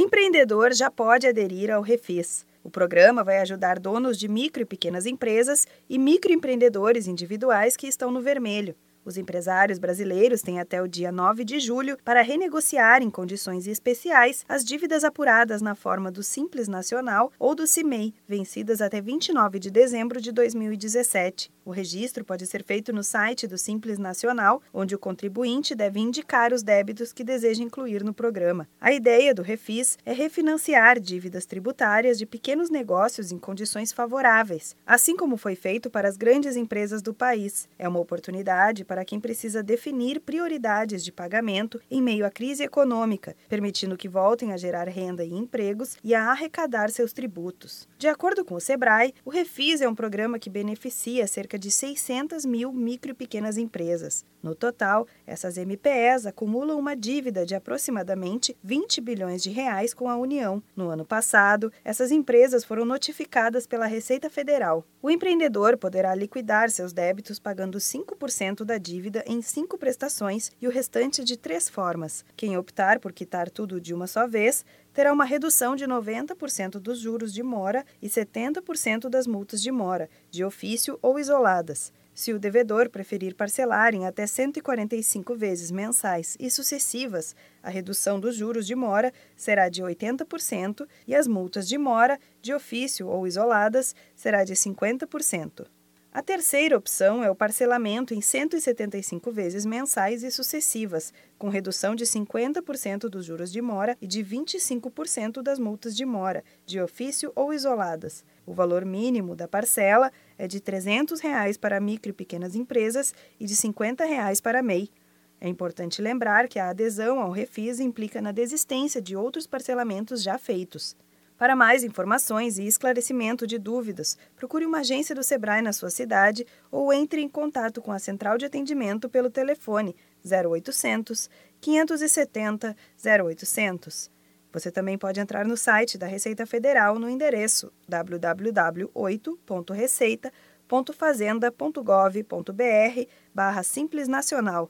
Empreendedor já pode aderir ao Refis. O programa vai ajudar donos de micro e pequenas empresas e microempreendedores individuais que estão no vermelho. Os empresários brasileiros têm até o dia 9 de julho para renegociar em condições especiais as dívidas apuradas na forma do Simples Nacional ou do CIMEI, vencidas até 29 de dezembro de 2017. O registro pode ser feito no site do Simples Nacional, onde o contribuinte deve indicar os débitos que deseja incluir no programa. A ideia do Refis é refinanciar dívidas tributárias de pequenos negócios em condições favoráveis, assim como foi feito para as grandes empresas do país. É uma oportunidade para quem precisa definir prioridades de pagamento em meio à crise econômica, permitindo que voltem a gerar renda e empregos e a arrecadar seus tributos. De acordo com o Sebrae, o Refis é um programa que beneficia cerca de 600 mil micro e pequenas empresas. No total, essas MPEs acumulam uma dívida de aproximadamente 20 bilhões de reais com a União. No ano passado, essas empresas foram notificadas pela Receita Federal. O empreendedor poderá liquidar seus débitos pagando 5% da dívida em cinco prestações e o restante de três formas. Quem optar por quitar tudo de uma só vez terá uma redução de 90% dos juros de mora e 70% das multas de mora, de ofício ou isoladas. Se o devedor preferir parcelar em até 145 vezes mensais e sucessivas, a redução dos juros de mora será de 80% e as multas de mora, de ofício ou isoladas, será de 50%. A terceira opção é o parcelamento em 175 vezes mensais e sucessivas, com redução de 50% dos juros de mora e de 25% das multas de mora, de ofício ou isoladas. O valor mínimo da parcela é de 300 reais para micro e pequenas empresas e de 50 reais para MEI. É importante lembrar que a adesão ao Refis implica na desistência de outros parcelamentos já feitos. Para mais informações e esclarecimento de dúvidas, procure uma agência do Sebrae na sua cidade ou entre em contato com a central de atendimento pelo telefone 0800 570 0800. Você também pode entrar no site da Receita Federal no endereço www.8.receita.fazenda.gov.br barra Simples Nacional.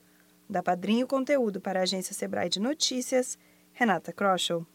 Da Padrinho Conteúdo para a Agência Sebrae de Notícias, Renata Kroschel.